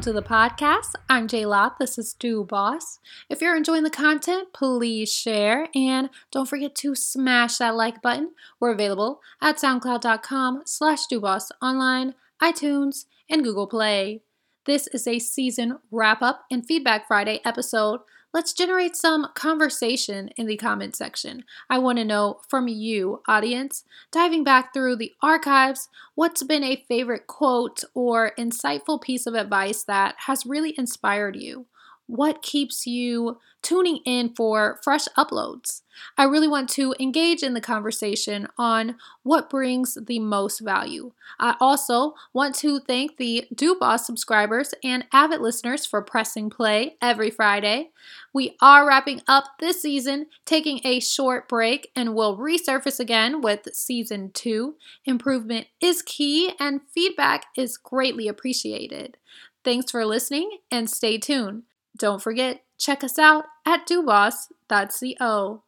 to the podcast. I'm Jay Lott. This is Do Boss. If you're enjoying the content, please share and don't forget to smash that like button. We're available at soundcloud.com slash doboss online, iTunes, and Google Play. This is a season wrap up and feedback Friday episode Let's generate some conversation in the comment section. I want to know from you, audience, diving back through the archives, what's been a favorite quote or insightful piece of advice that has really inspired you? What keeps you tuning in for fresh uploads. I really want to engage in the conversation on what brings the most value. I also want to thank the Do Boss subscribers and avid listeners for pressing play every Friday. We are wrapping up this season, taking a short break, and will resurface again with season two. Improvement is key, and feedback is greatly appreciated. Thanks for listening and stay tuned. Don't forget, check us out at doboss.co.